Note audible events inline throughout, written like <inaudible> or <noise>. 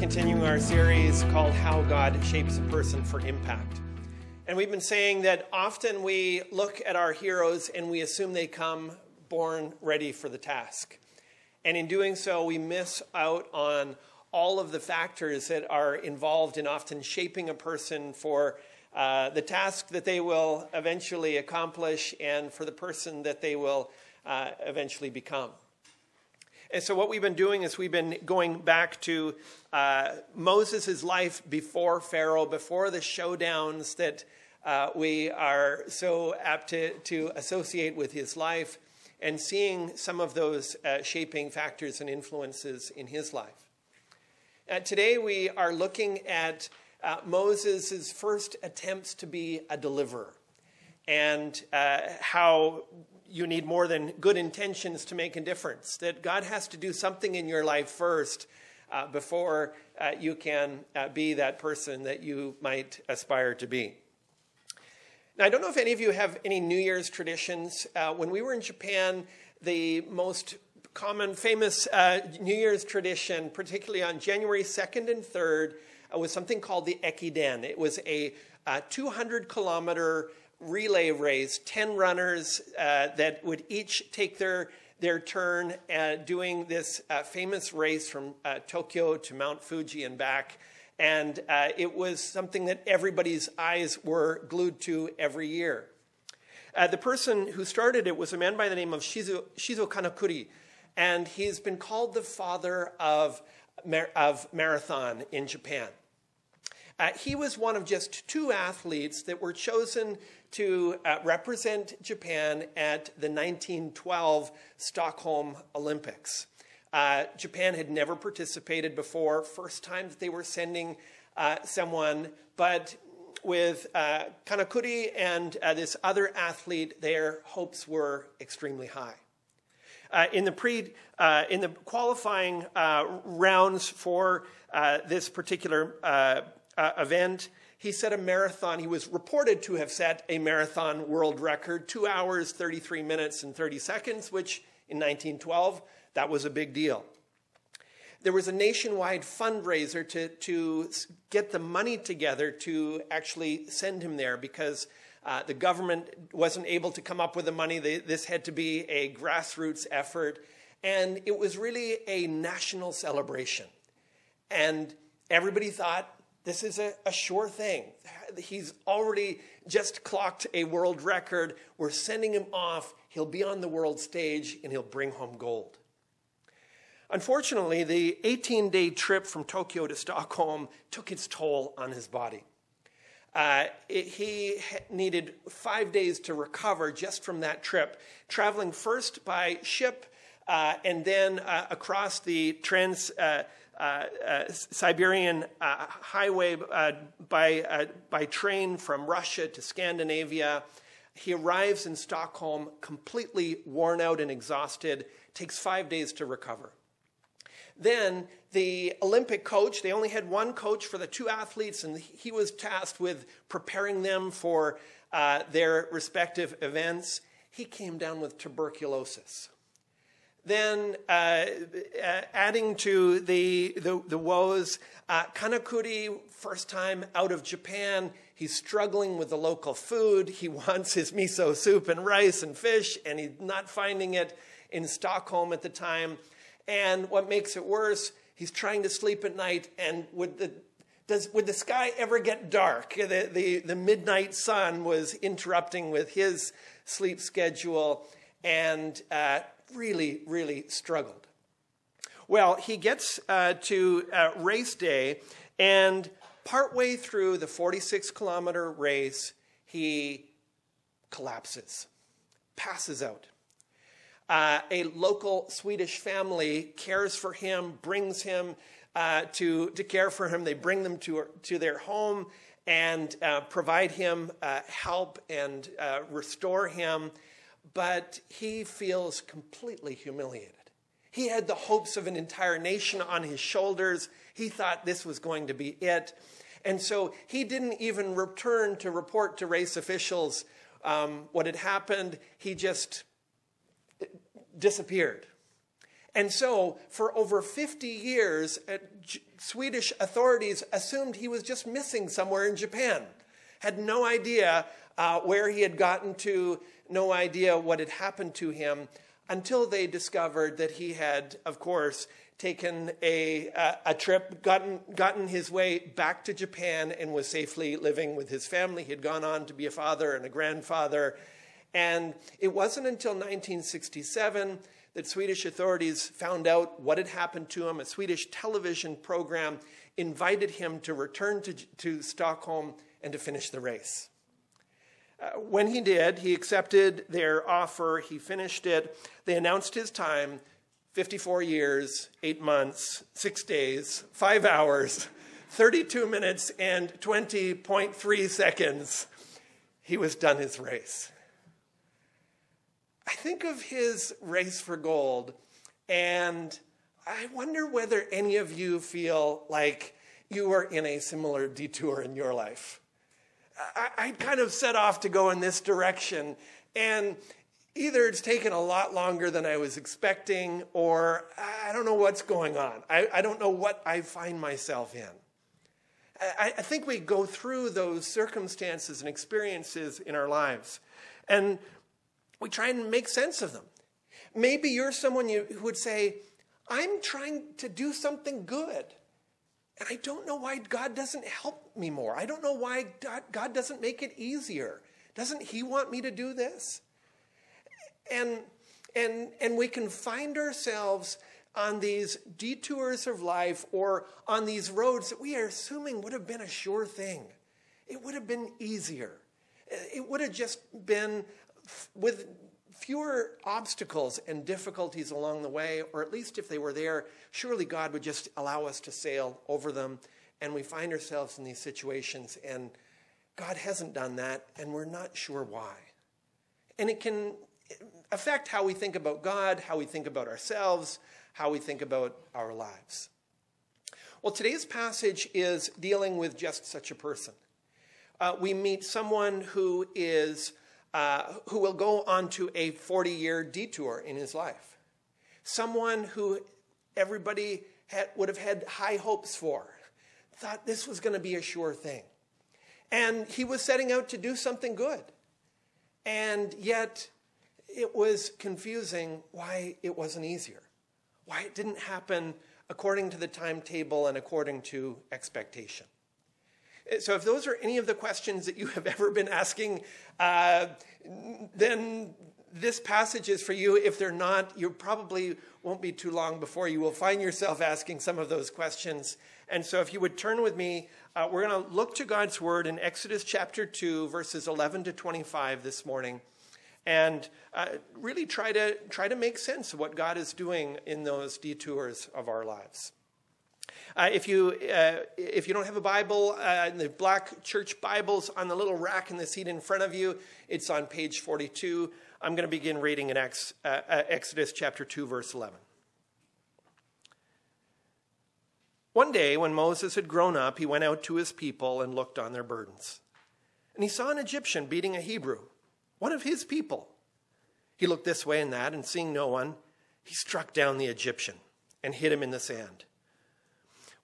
Continuing our series called How God Shapes a Person for Impact. And we've been saying that often we look at our heroes and we assume they come born ready for the task. And in doing so, we miss out on all of the factors that are involved in often shaping a person for uh, the task that they will eventually accomplish and for the person that they will uh, eventually become. And so, what we've been doing is we've been going back to uh, Moses' life before Pharaoh, before the showdowns that uh, we are so apt to, to associate with his life, and seeing some of those uh, shaping factors and influences in his life. Uh, today, we are looking at uh, Moses' first attempts to be a deliverer and uh, how you need more than good intentions to make a difference. That God has to do something in your life first uh, before uh, you can uh, be that person that you might aspire to be. Now, I don't know if any of you have any New Year's traditions. Uh, when we were in Japan, the most common, famous uh, New Year's tradition, particularly on January 2nd and 3rd, uh, was something called the Ekiden. It was a 200 kilometer relay race, 10 runners uh, that would each take their, their turn uh, doing this uh, famous race from uh, Tokyo to Mount Fuji and back. And uh, it was something that everybody's eyes were glued to every year. Uh, the person who started it was a man by the name of Shizu, Shizo Kanakuri, and he's been called the father of, of marathon in Japan. Uh, he was one of just two athletes that were chosen to uh, represent Japan at the 1912 Stockholm Olympics. Uh, Japan had never participated before, first time that they were sending uh, someone, but with uh, Kanakuri and uh, this other athlete, their hopes were extremely high. Uh, in the pre uh, in the qualifying rounds for this particular event, he set a marathon. He was reported to have set a marathon world record, two hours, 33 minutes, and 30 seconds, which in 1912, that was a big deal. There was a nationwide fundraiser to, to get the money together to actually send him there because uh, the government wasn't able to come up with the money. They, this had to be a grassroots effort. And it was really a national celebration. And everybody thought this is a, a sure thing. He's already just clocked a world record. We're sending him off. He'll be on the world stage and he'll bring home gold. Unfortunately, the 18 day trip from Tokyo to Stockholm took its toll on his body. Uh, it, he needed five days to recover just from that trip, traveling first by ship uh, and then uh, across the trans. Uh, uh, Siberian uh, highway by, by train from Russia to Scandinavia. He arrives in Stockholm completely worn out and exhausted, takes five days to recover. Then the Olympic coach, they only had one coach for the two athletes, and he was tasked with preparing them for uh, their respective events. He came down with tuberculosis. Then, uh, uh, adding to the, the, the woes, uh, Kanakuri, first time out of Japan, he's struggling with the local food. He <laughs> wants his miso soup and rice and fish, and he's not finding it in Stockholm at the time. And what makes it worse, he's trying to sleep at night, and would the, does, would the sky ever get dark? The, the, the midnight sun was interrupting with his sleep schedule, and uh, really, really struggled. Well, he gets uh, to uh, race day, and partway through the 46 kilometer race, he collapses, passes out. Uh, a local Swedish family cares for him, brings him uh, to, to care for him. They bring them to, to their home and uh, provide him uh, help and restore him but he feels completely humiliated. He had the hopes of an entire nation on his shoulders. He thought this was going to be it. And so he didn't even return to report to race officials um, what had happened. He just disappeared. And so, for over 50 years, uh, Swedish authorities assumed he was just missing somewhere in Japan, had no idea uh, where he had gotten to, no idea what had happened to him, until they discovered that he had, of course, taken a, a, a, trip, gotten, gotten his way back to Japan, and was safely living with his family. He had gone on to be a father and a grandfather. And it wasn't until 1967 that Swedish authorities found out what had happened to him. A Swedish television program invited him to return to, to Stockholm and to finish the race. Uh, when he did, he accepted their offer, he finished it. They announced his time 54 years, 8 months, 6 days, 5 hours, <laughs> 32 minutes, and 20.3 seconds. He was done his race. I think of his race for gold, and I wonder whether any of you feel like you are in a similar detour in your life. I, I kind of set off to go in this direction, and either it's taken a lot longer than I was expecting, or I don't know what's going on. I, I don't know what I find myself in. I, I think we go through those circumstances and experiences in our lives. And we try and make sense of them. Maybe you're someone who would say, I'm trying to do something good. And I don't know why God doesn't help me more. I don't know why God doesn't make it easier. Doesn't He want me to do this? And, and, and we can find ourselves on these detours of life or on these roads that we are assuming would have been a sure thing. It would have been easier. It would have just been with fewer obstacles and difficulties along the way, or at least if they were there, surely God would just allow us to sail over them. And we find ourselves in these situations, and God hasn't done that, and we're not sure why. And it can affect how we think about God, how we think about ourselves, how we think about our lives. Well, today's passage is dealing with just such a person. Uh, we meet someone who is uh, who will go on to a 40 year detour in his life. Someone who everybody had, would have had high hopes for, thought this was going to be a sure thing. And he was setting out to do something good. And yet, it was confusing why it wasn't easier, why it didn't happen according to the timetable and according to expectation. So, if those are any of the questions that you have ever been asking, uh, then this passage is for you. If they're not, you probably won't be too long before you will find yourself asking some of those questions. And so, if you would turn with me, uh, we're going to look to God's word in Exodus chapter 2, verses 11 to 25 this morning, and uh, really try to, try to make sense of what God is doing in those detours of our lives. Uh, if, you, uh, if you don't have a Bible, uh, the black church Bibles on the little rack in the seat in front of you, it's on page 42. I'm going to begin reading in Ex, uh, uh, Exodus chapter 2, verse 11. One day, when Moses had grown up, he went out to his people and looked on their burdens. And he saw an Egyptian beating a Hebrew, one of his people. He looked this way and that, and seeing no one, he struck down the Egyptian and hid him in the sand.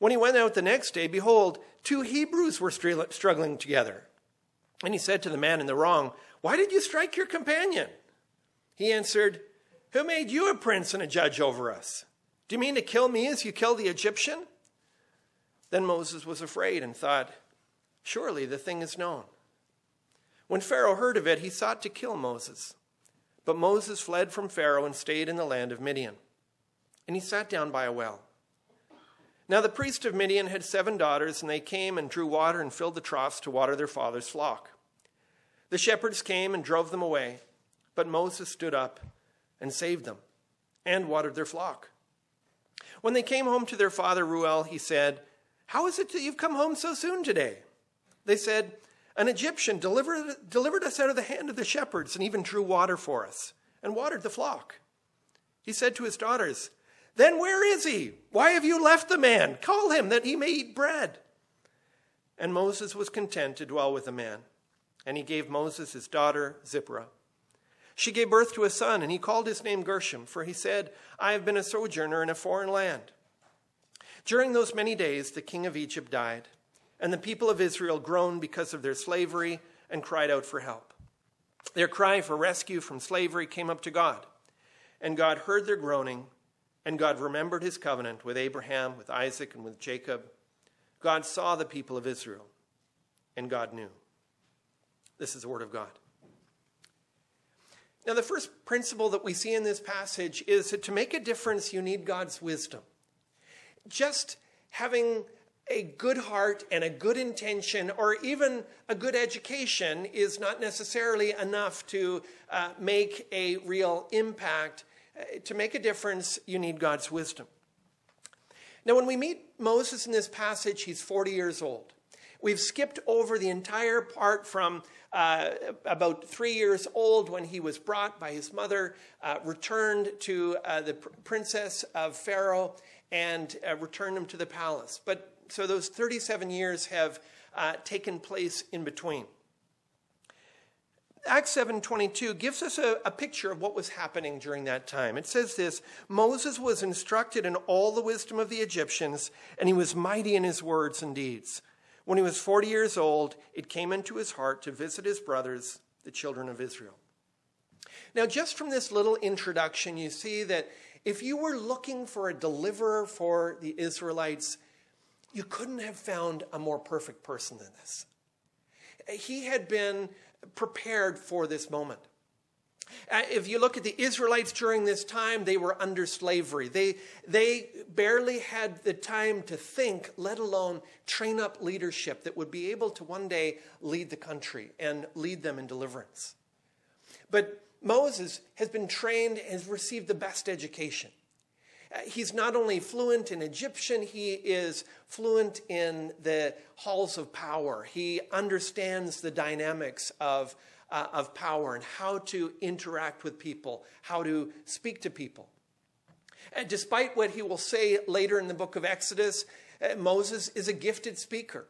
When he went out the next day, behold, two Hebrews were struggling together. And he said to the man in the wrong, Why did you strike your companion? He answered, Who made you a prince and a judge over us? Do you mean to kill me as you killed the Egyptian? Then Moses was afraid and thought, Surely the thing is known. When Pharaoh heard of it, he sought to kill Moses. But Moses fled from Pharaoh and stayed in the land of Midian. And he sat down by a well. Now the priest of Midian had seven daughters, and they came and drew water and filled the troughs to water their father's flock. The shepherds came and drove them away, but Moses stood up and saved them and watered their flock. When they came home to their father Reuel, he said, How is it that you've come home so soon today? They said, An Egyptian delivered, delivered us out of the hand of the shepherds and even drew water for us and watered the flock. He said to his daughters, then where is he? Why have you left the man? Call him that he may eat bread. And Moses was content to dwell with the man. And he gave Moses his daughter, Zipporah. She gave birth to a son, and he called his name Gershom, for he said, I have been a sojourner in a foreign land. During those many days, the king of Egypt died, and the people of Israel groaned because of their slavery and cried out for help. Their cry for rescue from slavery came up to God, and God heard their groaning, and God remembered his covenant with Abraham, with Isaac, and with Jacob. God saw the people of Israel, and God knew. This is the word of God. Now, the first principle that we see in this passage is that to make a difference, you need God's wisdom. Just having a good heart and a good intention, or even a good education, is not necessarily enough to uh, make a real impact. Uh, to make a difference, you need God's wisdom. Now, when we meet Moses in this passage, he's 40 years old. We've skipped over the entire part from uh, about three years old when he was brought by his mother, uh, returned to uh, the pr- princess of Pharaoh, and uh, returned him to the palace. But so those 37 years have uh, taken place in between. Acts 7:22 gives us a, a, picture of what was happening during that time. It says this, Moses was instructed in all the wisdom of the Egyptians, and he was mighty in his words and deeds. When he was 40 years old, it came into his heart to visit his brothers, the children of Israel. Now, just from this little introduction, you see that if you were looking for a deliverer for the Israelites, you couldn't have found a more perfect person than this. He had been prepared for this moment. Uh, if you look at the Israelites during this time, they were under slavery. They, they barely had the time to think, let alone train up leadership that would be able to one day lead the country and lead them in deliverance. But Moses has been trained, and has received the best education. He's not only fluent in Egyptian, he is fluent in the halls of power. He understands the dynamics of uh, of power and how to interact with people, how to speak to people. And despite what he will say later in the book of Exodus, uh, Moses is a gifted speaker.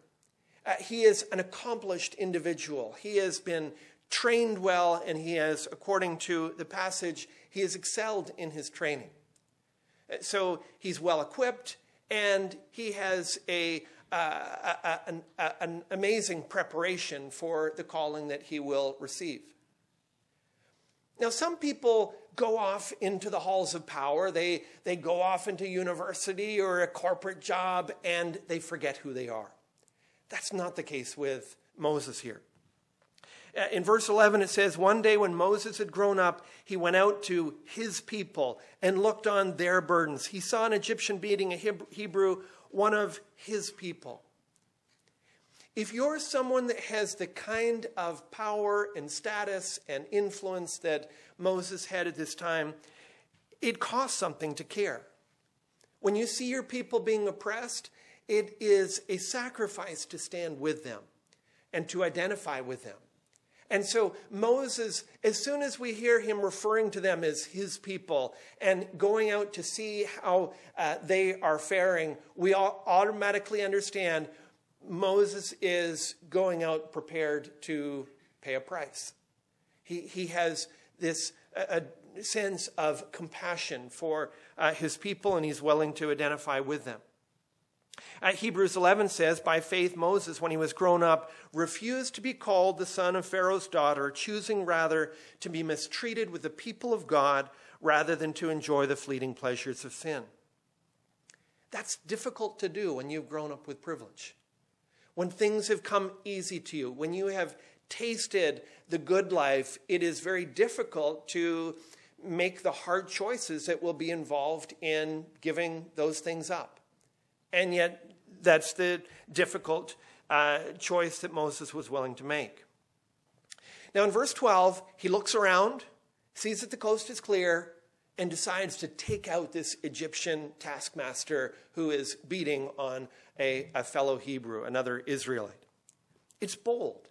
Uh, he is an accomplished individual. He has been trained well, and he has, according to the passage, he has excelled in his training. So he's well equipped, and he has a uh, an, an amazing preparation for the calling that he will receive. Now, some people go off into the halls of power. They, they go off into university or a corporate job and they forget who they are. That's not the case with Moses here. Uh, in verse 11, it says, One day when Moses had grown up, he went out to his people and looked on their burdens. He saw an Egyptian beating a Hebrew one of his people. If you're someone that has the kind of power and status and influence that Moses had at this time, it costs something to care. When you see your people being oppressed, it is a sacrifice to stand with them and to identify with them. And so Moses, as soon as we hear him referring to them as his people and going out to see how uh, they are faring, we all automatically understand Moses is going out prepared to pay a price. He, he has this a, a sense of compassion for uh, his people and he's willing to identify with them. Uh, Hebrews 11 says, By faith, Moses, when he was grown up, refused to be called the son of Pharaoh's daughter, choosing rather to be mistreated with the people of God rather than to enjoy the fleeting pleasures of sin. That's difficult to do when you've grown up with privilege. When things have come easy to you, when you have tasted the good life, it is very difficult to make the hard choices that will be involved in giving those things up. And yet, that's the difficult uh, choice that Moses was willing to make. Now, in verse 12, he looks around, sees that the coast is clear, and decides to take out this Egyptian taskmaster who is beating on a, a fellow Hebrew, another Israelite. It's bold,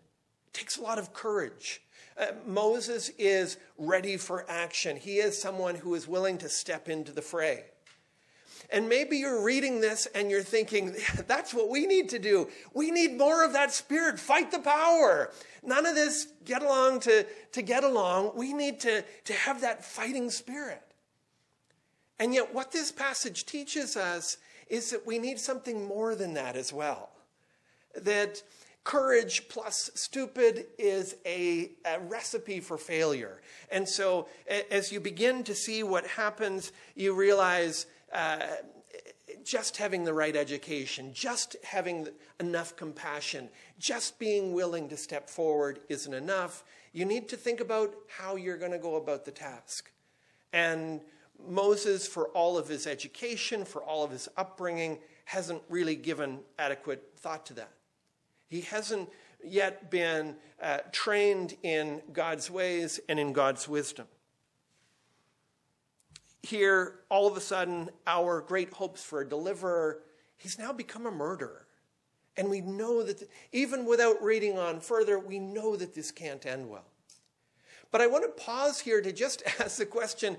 it takes a lot of courage. Uh, Moses is ready for action. He is someone who is willing to step into the fray. And maybe you're reading this and you're thinking, <laughs> that's what we need to do. We need more of that spirit. Fight the power. none of this get along to, to get along. We need to, to have that fighting spirit. And yet, what this passage teaches us is that we need something more than that as well. That courage plus stupid is a, a, recipe for failure. And so, as you begin to see what happens, you realize uh, just having the right education, just having enough compassion, just being willing to step forward isn't enough. You need to think about how you're going to go about the task. And Moses, for all of his education, for all of his upbringing, hasn't really given adequate thought to that. He hasn't yet been uh, trained in God's ways and in God's wisdom. Here, all of a sudden, our great hopes for a deliverer, he's now become a murderer. And we know that, even without reading on further, we know that this can't end well. But I want to pause here to just <laughs> ask the question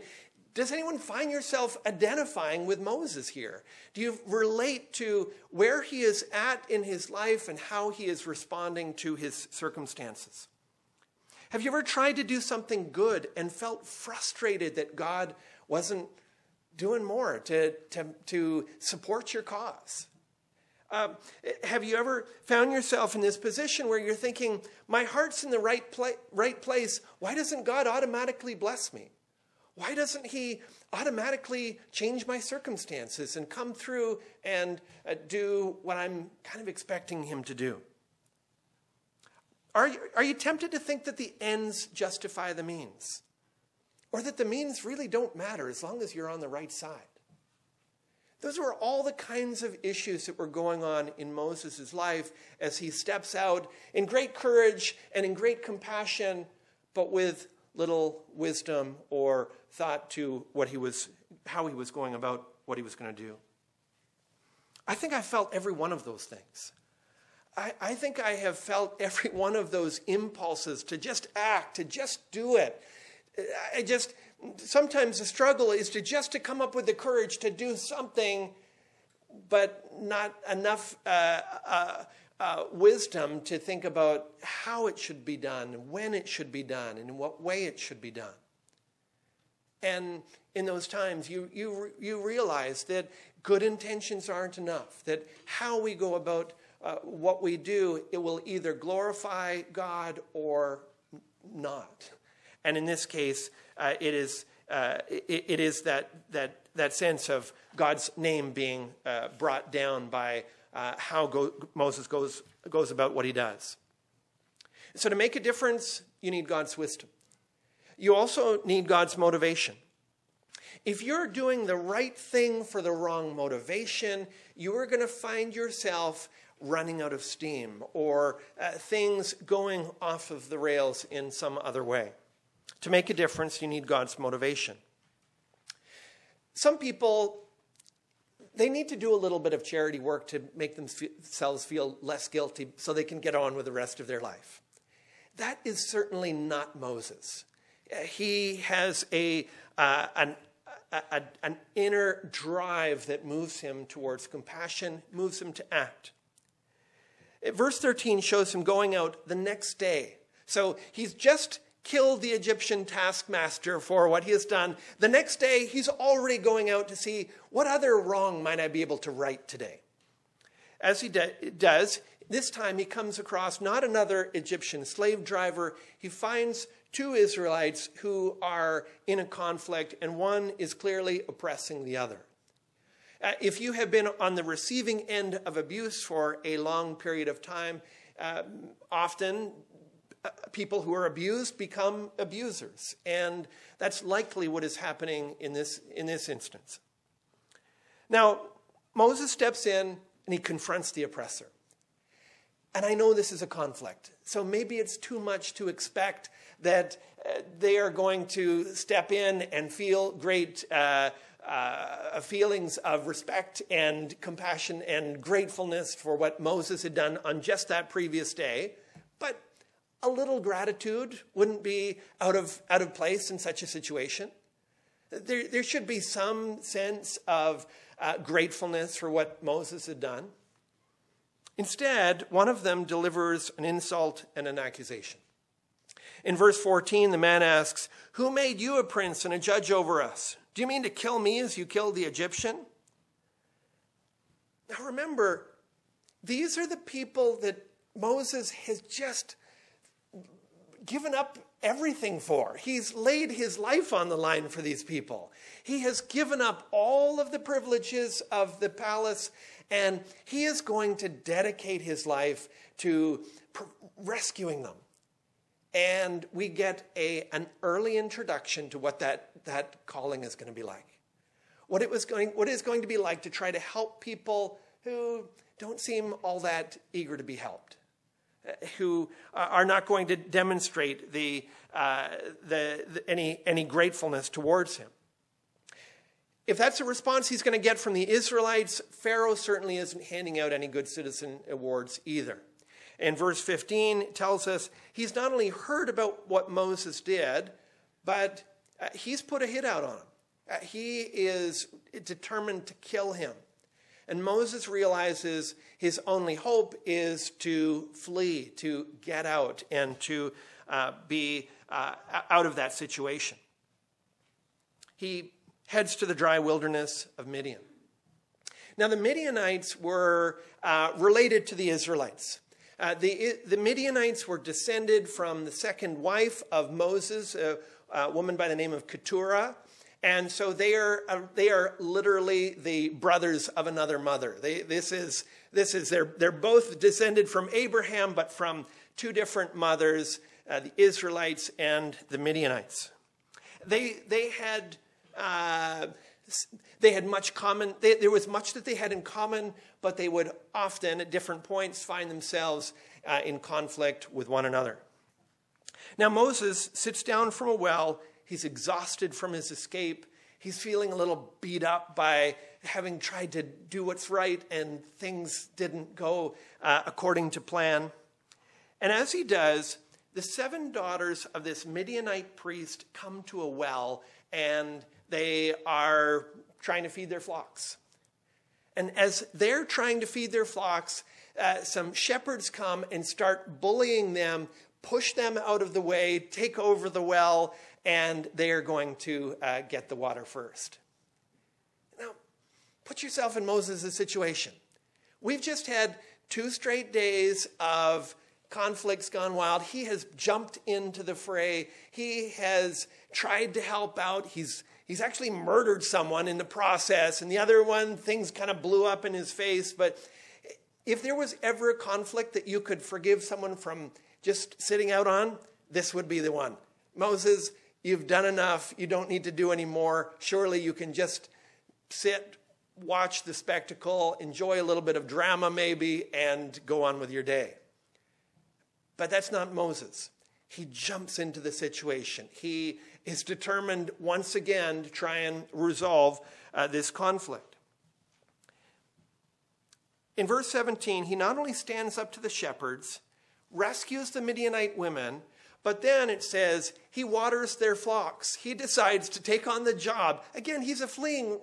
does anyone find yourself identifying with Moses here? Do you relate to where he is at in his life and how he is responding to his circumstances? Have you ever tried to do something good and felt frustrated that God wasn't doing more to, to, to support your cause? Um, have you ever found yourself in this position where you're thinking, my heart's in the right, pla- right place? Why doesn't God automatically bless me? Why doesn't He automatically change my circumstances and come through and uh, do what I'm kind of expecting Him to do? Are you, are you tempted to think that the ends justify the means? Or that the means really don't matter as long as you're on the right side? Those were all the kinds of issues that were going on in Moses' life as he steps out in great courage and in great compassion, but with little wisdom or thought to what he was, how he was going about what he was going to do. I think I felt every one of those things. I, I think I have felt every one of those impulses to just act, to just do it. I just, sometimes the struggle is to just to come up with the courage to do something, but not enough uh, uh, uh, wisdom to think about how it should be done, when it should be done, and in what way it should be done. And in those times, you, you, you realize that good intentions aren't enough, that how we go about uh, what we do, it will either glorify God or not. And in this case, uh, it is, uh, it, it is that, that, that sense of God's name being uh, brought down by uh, how go- Moses goes, goes about what he does. So, to make a difference, you need God's wisdom. You also need God's motivation. If you're doing the right thing for the wrong motivation, you are going to find yourself running out of steam or uh, things going off of the rails in some other way. To make a difference, you need God's motivation. Some people they need to do a little bit of charity work to make themselves feel less guilty so they can get on with the rest of their life. That is certainly not Moses. He has a, uh, an, a, an inner drive that moves him towards compassion, moves him to act. Verse 13 shows him going out the next day. So he's just killed the Egyptian taskmaster for what he has done. The next day, he's already going out to see what other wrong might I be able to right today. As he de- does, this time he comes across not another Egyptian slave driver. He finds two Israelites who are in a conflict, and one is clearly oppressing the other. Uh, if you have been on the receiving end of abuse for a long period of time, uh, often people who are abused become abusers. And that's likely what is happening in this, in this instance. Now, Moses steps in and he confronts the oppressor. And I know this is a conflict, so maybe it's too much to expect that uh, they are going to step in and feel great uh, uh, feelings of respect and compassion and gratefulness for what Moses had done on just that previous day. But a little gratitude wouldn't be out of, out of place in such a situation. There, there should be some sense of uh, gratefulness for what Moses had done. Instead, one of them delivers an insult and an accusation. In verse 14, the man asks, Who made you a prince and a judge over us? Do you mean to kill me as you killed the Egyptian? Now remember, these are the people that Moses has just given up everything for. He's laid his life on the line for these people. He has given up all of the privileges of the palace, and he is going to dedicate his life to rescuing them. And we get a, an early introduction to what that, that calling is going to be like. What it was going, what it is going to be like to try to help people who don't seem all that eager to be helped who are not going to demonstrate the, uh, the, the, any, any gratefulness towards him. If that's a response he's going to get from the Israelites, Pharaoh certainly isn't handing out any good citizen awards either. And verse 15 tells us he's not only heard about what Moses did, but uh, he's put a hit out on him. Uh, he is determined to kill him. And Moses realizes his only hope is to flee, to get out, and to uh, be uh, out of that situation. He heads to the dry wilderness of Midian. Now, the Midianites were uh, related to the Israelites. Uh, the, the Midianites were descended from the second wife of Moses, a, a woman by the name of Keturah. And so they are, uh, they are literally the brothers of another mother. They, this is, this is they're, they're both descended from Abraham, but from two different mothers, uh, the Israelites and the Midianites. They, they, had, uh, they had much common, they, there was much that they had in common, but they would often, at different points, find themselves uh, in conflict with one another. Now, Moses sits down from a well He's exhausted from his escape. He's feeling a little beat up by having tried to do what's right and things didn't go uh, according to plan. And as he does, the seven daughters of this Midianite priest come to a well and they are trying to feed their flocks. And as they're trying to feed their flocks, uh, some shepherds come and start bullying them, push them out of the way, take over the well, and they are going to uh, get the water first. Now, put yourself in Moses' situation. We've just had two straight days of conflicts gone wild. He has jumped into the fray. He has tried to help out. He's he's actually murdered someone in the process. And the other one, things kind of blew up in his face. But if there was ever a conflict that you could forgive someone from just sitting out on, this would be the one. Moses You've done enough. You don't need to do any more. Surely you can just sit, watch the spectacle, enjoy a little bit of drama maybe, and go on with your day. But that's not Moses. He jumps into the situation. He is determined once again to try and resolve uh, this conflict. In verse 17, he not only stands up to the shepherds, rescues the Midianite women, but then it says he waters their flocks. He decides to take on the job. Again, he's a fleeing,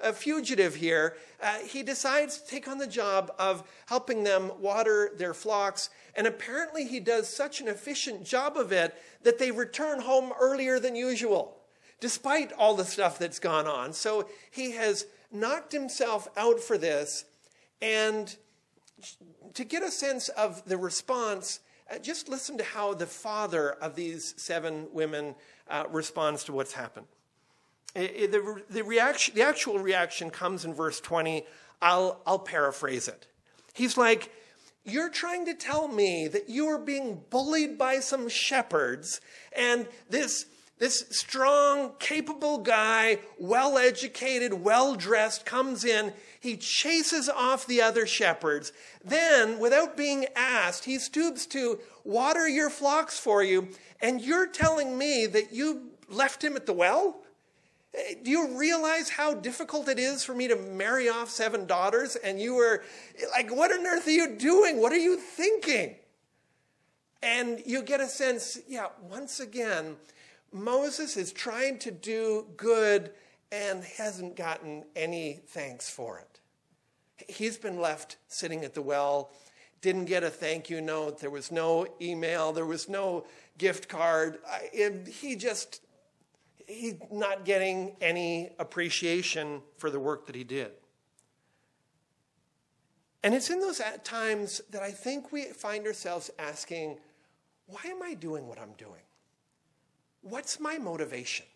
a fugitive here. Uh, he decides to take on the job of helping them water their flocks. And apparently, he does such an efficient job of it that they return home earlier than usual, despite all the stuff that's gone on. So he has knocked himself out for this. And to get a sense of the response, just listen to how the father of these seven women uh, responds to what's happened. The, the, reaction, the actual reaction comes in verse 20. I'll, I'll paraphrase it. He's like, You're trying to tell me that you are being bullied by some shepherds, and this this strong, capable guy, well educated, well dressed, comes in. He chases off the other shepherds. Then, without being asked, he stoops to water your flocks for you. And you're telling me that you left him at the well? Do you realize how difficult it is for me to marry off seven daughters? And you were like, what on earth are you doing? What are you thinking? And you get a sense, yeah, once again, Moses is trying to do good and hasn't gotten any thanks for it. He's been left sitting at the well, didn't get a thank you note, there was no email, there was no gift card. He just, he's not getting any appreciation for the work that he did. And it's in those times that I think we find ourselves asking, why am I doing what I'm doing? What's my motivation?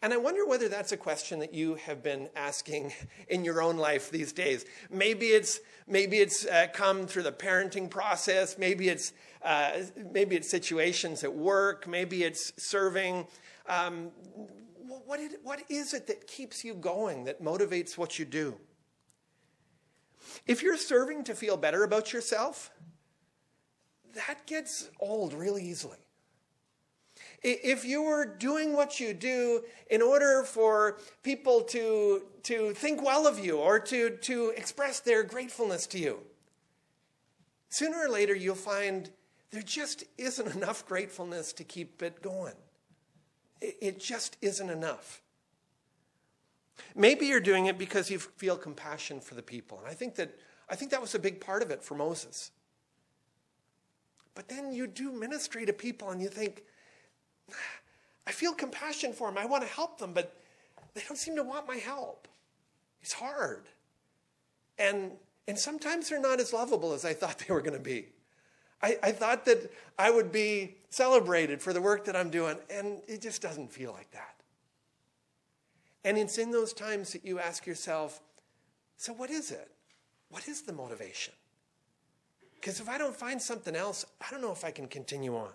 And I wonder whether that's a question that you have been asking <laughs> in your own life these days. Maybe it's maybe it's uh, come through the parenting process. Maybe it's uh, maybe it's situations at work. Maybe it's serving. Um, what, it, what is it that keeps you going? That motivates what you do? If you're serving to feel better about yourself, that gets old really easily. If you were doing what you do in order for people to, to think well of you or to, to express their gratefulness to you, sooner or later you'll find there just isn't enough gratefulness to keep it going. It, just isn't enough. Maybe you're doing it because you feel compassion for the people. And I think that, I think that was a big part of it for Moses. But then you do ministry to people and you think, I feel compassion for them. I want to help them, but they don't seem to want my help. It's hard. And, and sometimes they're not as lovable as I thought they were going to be. I, I thought that I would be celebrated for the work that I'm doing, and it just doesn't feel like that. And it's in those times that you ask yourself, so what is it? What is the motivation? Because if I don't find something else, I don't know if I can continue on.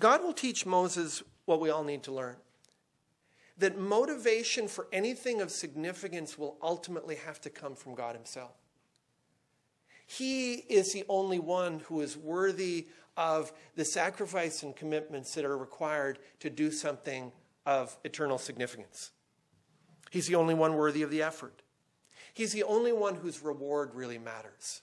God will teach Moses what we all need to learn that motivation for anything of significance will ultimately have to come from God Himself. He is the only one who is worthy of the sacrifice and commitments that are required to do something of eternal significance. He's the only one worthy of the effort. He's the only one whose reward really matters.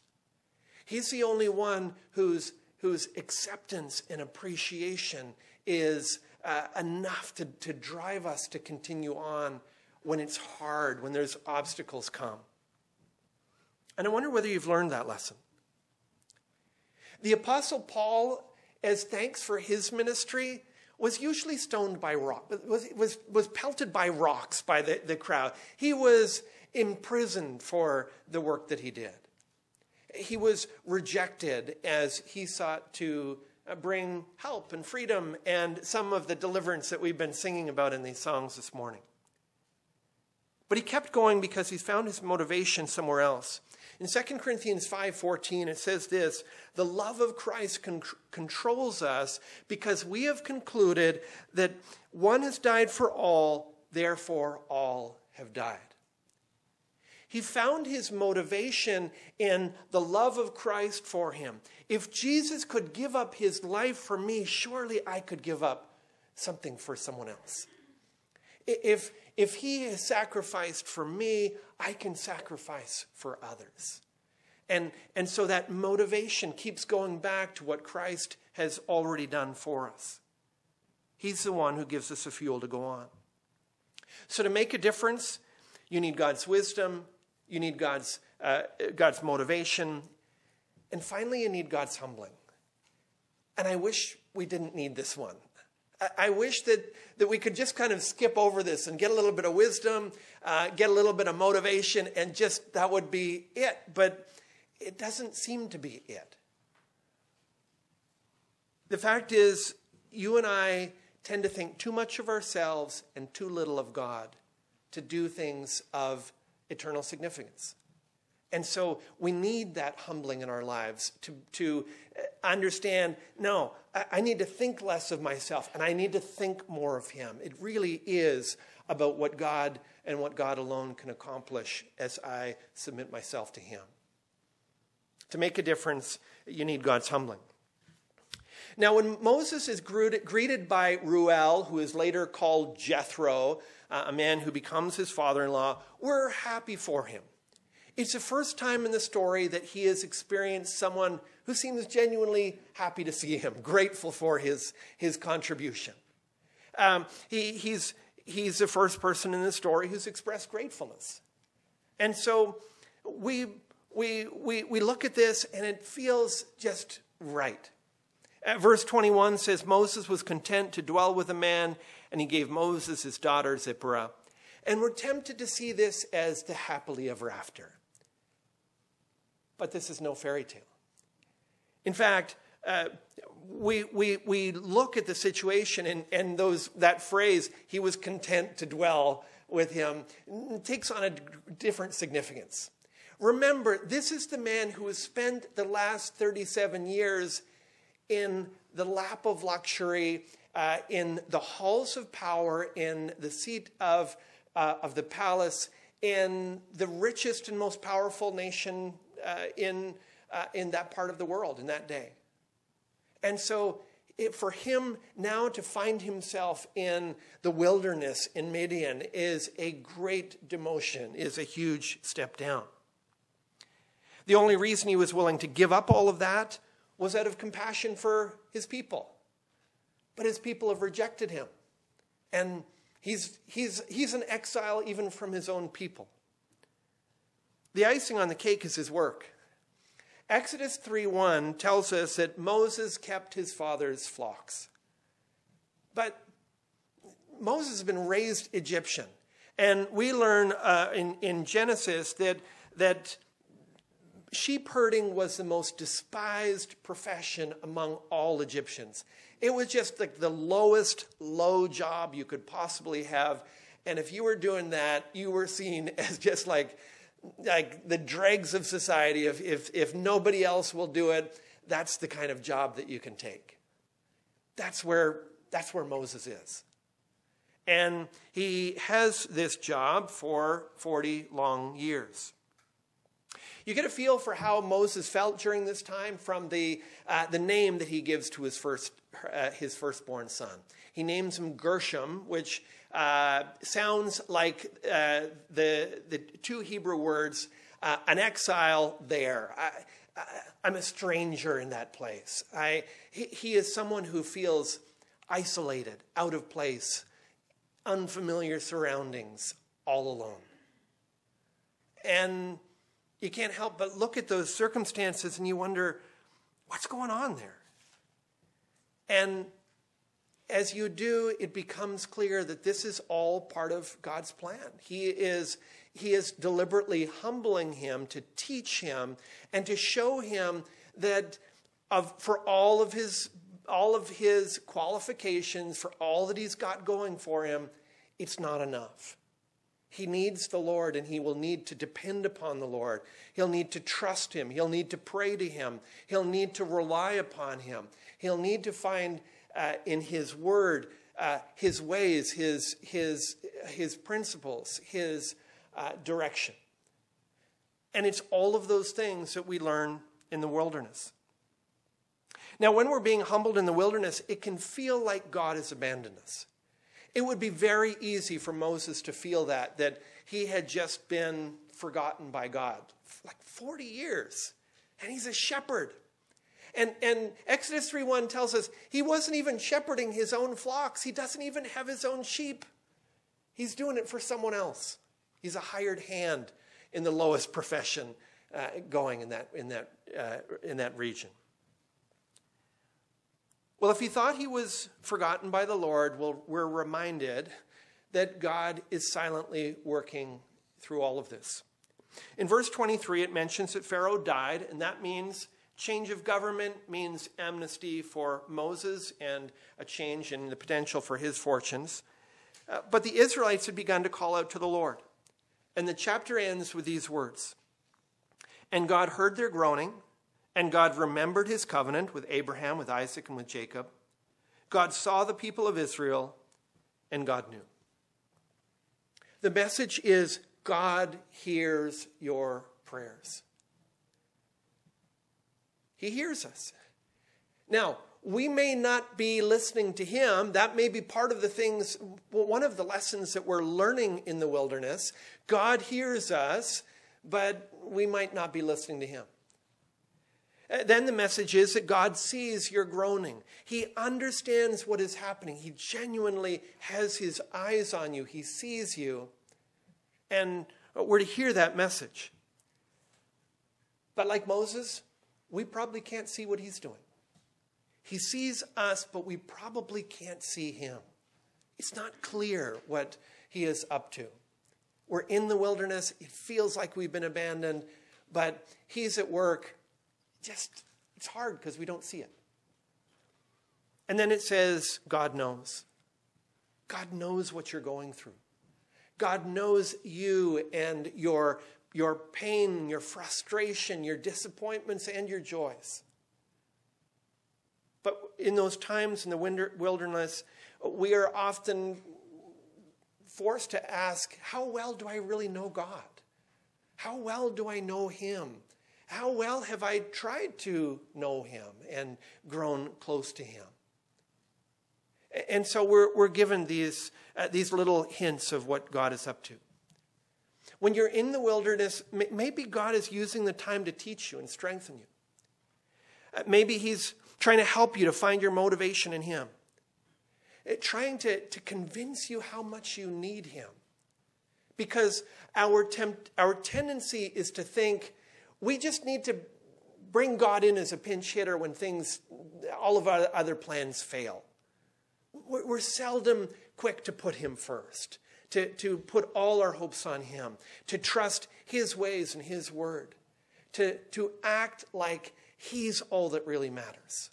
He's the only one whose whose acceptance and appreciation is uh, enough to, to drive us to continue on when it's hard, when there's obstacles come. And I wonder whether you've learned that lesson. The Apostle Paul, as thanks for his ministry, was usually stoned by rock, was, was, was pelted by rocks by the, the crowd. He was imprisoned for the work that he did. He was rejected as he sought to uh, bring help and freedom and some of the deliverance that we've been singing about in these songs this morning. But he kept going because he's found his motivation somewhere else. In 2 Corinthians 5:14 it says this, "The love of Christ con- controls us because we have concluded that one has died for all, therefore all have died." He found his motivation in the love of Christ for him. If Jesus could give up his life for me, surely I could give up something for someone else. If, if he has sacrificed for me, I can sacrifice for others. And, and so that motivation keeps going back to what Christ has already done for us. He's the one who gives us the fuel to go on. So, to make a difference, you need God's wisdom, you need God's, uh, God's motivation. And finally, you need God's humbling. And I wish we didn't need this one. I, I wish that, that we could just kind of skip over this and get a little bit of wisdom, uh, get a little bit of motivation, and just that would be it. But it doesn't seem to be it. The fact is, you and I tend to think too much of ourselves and too little of God to do things of eternal significance. And so we need that humbling in our lives to, to understand no, I, I need to think less of myself and I need to think more of Him. It really is about what God and what God alone can accomplish as I submit myself to Him. To make a difference, you need God's humbling. Now, when Moses is greeted by Reuel, who is later called Jethro, uh, a man who becomes his father in law, we're happy for him. It's the first time in the story that he has experienced someone who seems genuinely happy to see him, grateful for his, his contribution. Um, he, he's, he's the first person in the story who's expressed gratefulness. And so we, we, we, we look at this and it feels just right. At verse 21 says, Moses was content to dwell with a man, and he gave Moses his daughter Zipporah. And we're tempted to see this as the happily ever after. But this is no fairy tale. In fact, uh, we, we, we look at the situation and, and those, that phrase, he was content to dwell with him, takes on a different significance. Remember, this is the man who has spent the last 37 years in the lap of luxury, uh, in the halls of power, in the seat of, uh, of the palace, in the richest and most powerful nation uh, in, uh, in that part of the world in that day. And so, it, for him now to find himself in the wilderness in Midian is a great demotion, is a huge step down. The only reason he was willing to give up all of that was out of compassion for his people. But his people have rejected him. And he's, he's, he's an exile even from his own people. The icing on the cake is his work. Exodus 3:1 tells us that Moses kept his father's flocks. But Moses has been raised Egyptian. And we learn uh, in, in Genesis that, that sheep herding was the most despised profession among all Egyptians. It was just like the lowest low job you could possibly have. And if you were doing that, you were seen <laughs> as just like like the dregs of society. If, if, if nobody else will do it, that's the kind of job that you can take. That's where, that's where Moses is. And he has this job for 40 long years. You get a feel for how Moses felt during this time from the, uh, the name that he gives to his, first, uh, his firstborn son. He names him Gershom, which uh, sounds like uh, the, the two Hebrew words, uh, an exile there. I, am a stranger in that place. I, he, he is someone who feels isolated, out of place, unfamiliar surroundings, all alone. And you can't help but look at those circumstances and you wonder, what's going on there? And as you do, it becomes clear that this is all part of God's plan. He is, he is deliberately humbling him to teach him and to show him that of, for all of his all of his qualifications, for all that he's got going for him, it's not enough. He needs the Lord and he will need to depend upon the Lord. He'll need to trust him. He'll need to pray to him. He'll need to rely upon him. He'll need to find uh, in His Word, uh, His ways, His, his, his principles, His uh, direction. And it's all of those things that we learn in the wilderness. Now, when we're being humbled in the wilderness, it can feel like God has abandoned us. It would be very easy for Moses to feel that, that he had just been forgotten by God. Like 40 years. And he's a shepherd. And, and Exodus 3.1 tells us he wasn't even shepherding his own flocks. He doesn't even have his own sheep. He's doing it for someone else. He's a hired hand in the lowest profession uh, going in that, in, that, uh, in that region. Well, if he thought he was forgotten by the Lord, well, we're reminded that God is silently working through all of this. In verse 23, it mentions that Pharaoh died, and that means Change of government means amnesty for Moses and a change in the potential for his fortunes. Uh, but the Israelites had begun to call out to the Lord. And the chapter ends with these words And God heard their groaning, and God remembered his covenant with Abraham, with Isaac, and with Jacob. God saw the people of Israel, and God knew. The message is God hears your prayers. He hears us. Now, we may not be listening to him. That may be part of the things, one of the lessons that we're learning in the wilderness. God hears us, but we might not be listening to him. Uh, then the message is that God sees your groaning. He understands what is happening. He genuinely has his eyes on you. He sees you. And we're to hear that message. But like Moses, we probably can't see what he's doing. He sees us, but we probably can't see him. It's not clear what he is up to. We're in the wilderness. It feels like we've been abandoned, but he's at work. Just, it's hard because we don't see it. And then it says, God knows. God knows what you're going through. God knows you and your, your pain, your frustration, your disappointments, and your joys. But in those times in the wilderness, we are often forced to ask, How well do I really know God? How well do I know Him? How well have I tried to know Him and grown close to Him? And so we're, we're given these, uh, these little hints of what God is up to. When you're in the wilderness, maybe God is using the time to teach you and strengthen you. Uh, maybe He's trying to help you to find your motivation in Him, uh, trying to, to convince you how much you need Him. Because our, our tendency is to think we just need to bring God in as a pinch hitter when things, all of our other plans fail. We're seldom quick to put Him first, to, to put all our hopes on Him, to trust His ways and His word, to, to act like He's all that really matters.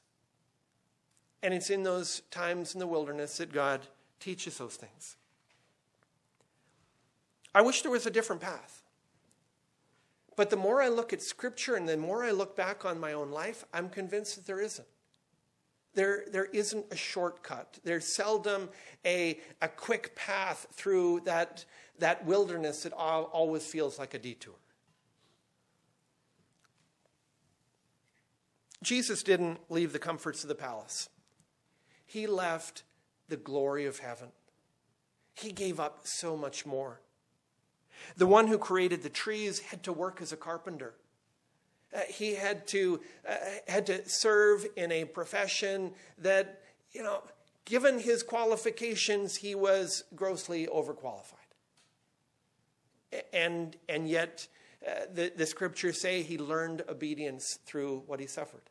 And it's in those times in the wilderness that God teaches those things. I wish there was a different path. But the more I look at Scripture and the more I look back on my own life, I'm convinced that there isn't. There, there isn't a shortcut. There's seldom a, a quick path through that, that wilderness that always feels like a detour. Jesus didn't leave the comforts of the palace, he left the glory of heaven. He gave up so much more. The one who created the trees had to work as a carpenter. Uh, he had to, uh, had to serve in a profession that, you know, given his qualifications, he was grossly overqualified. And, and yet, uh, the, the scriptures say he learned obedience through what he suffered.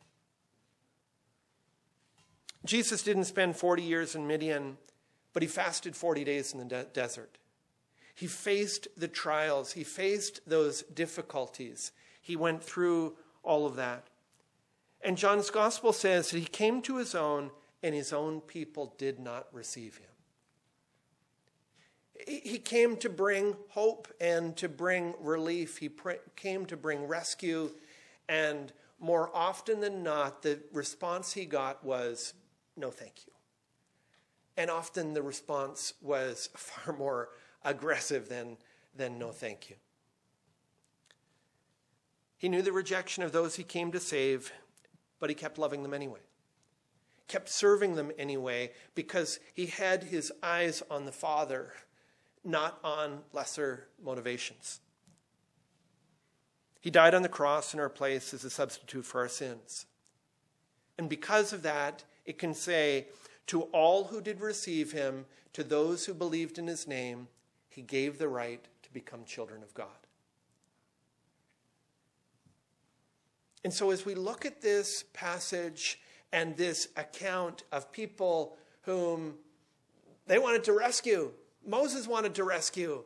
Jesus didn't spend 40 years in Midian, but he fasted 40 days in the de- desert. He faced the trials, he faced those difficulties. He went through all of that. And John's gospel says that he came to his own, and his own people did not receive him. He came to bring hope and to bring relief. He came to bring rescue. And more often than not, the response he got was, no, thank you. And often the response was <laughs> far more aggressive than, than no, thank you. He knew the rejection of those he came to save, but he kept loving them anyway. Kept serving them anyway because he had his eyes on the Father, not on lesser motivations. He died on the cross in our place as a substitute for our sins. And because of that, it can say, To all who did receive him, to those who believed in his name, he gave the right to become children of God. And so, as we look at this passage and this account of people whom they wanted to rescue, Moses wanted to rescue,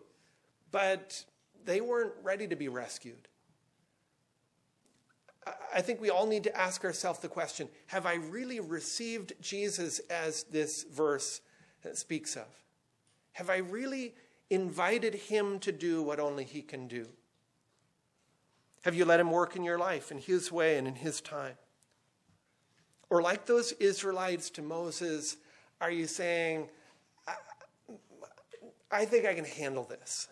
but they weren't ready to be rescued. I think we all need to ask ourselves the question Have I really received Jesus as this verse speaks of? Have I really invited him to do what only he can do? Have you let him work in your life in his way and in his time? Or, like those Israelites to Moses, are you saying, I, I think I can handle this?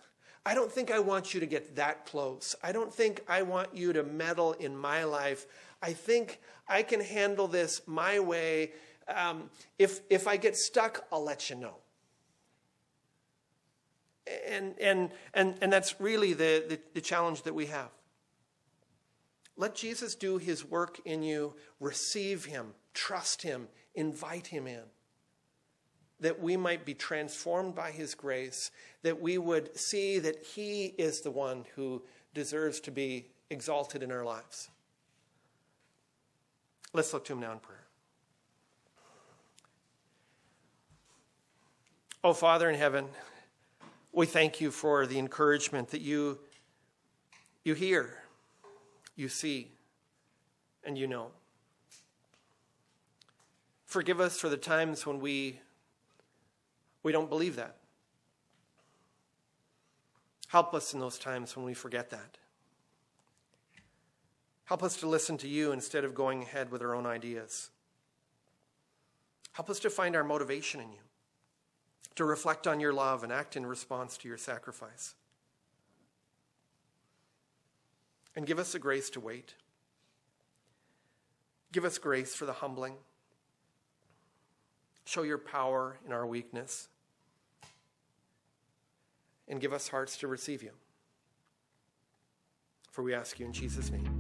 I don't think I want you to get that close. I don't think I want you to meddle in my life. I think I can handle this my way. Um, if, if I get stuck, I'll let you know. And, and, and, and that's really the, the, the challenge that we have. Let Jesus do his work in you. Receive him, trust him, invite him in. That we might be transformed by his grace, that we would see that he is the one who deserves to be exalted in our lives. Let's look to him now in prayer. Oh, Father in heaven, we thank you for the encouragement that you, you hear, you see, and you know. Forgive us for the times when we, we don't believe that. Help us in those times when we forget that. Help us to listen to you instead of going ahead with our own ideas. Help us to find our motivation in you to reflect on your love and act in response to your sacrifice. And give us the grace to wait. Give us grace for the humbling. Show your power in our weakness. And give us hearts to receive you. For we ask you in Jesus' name.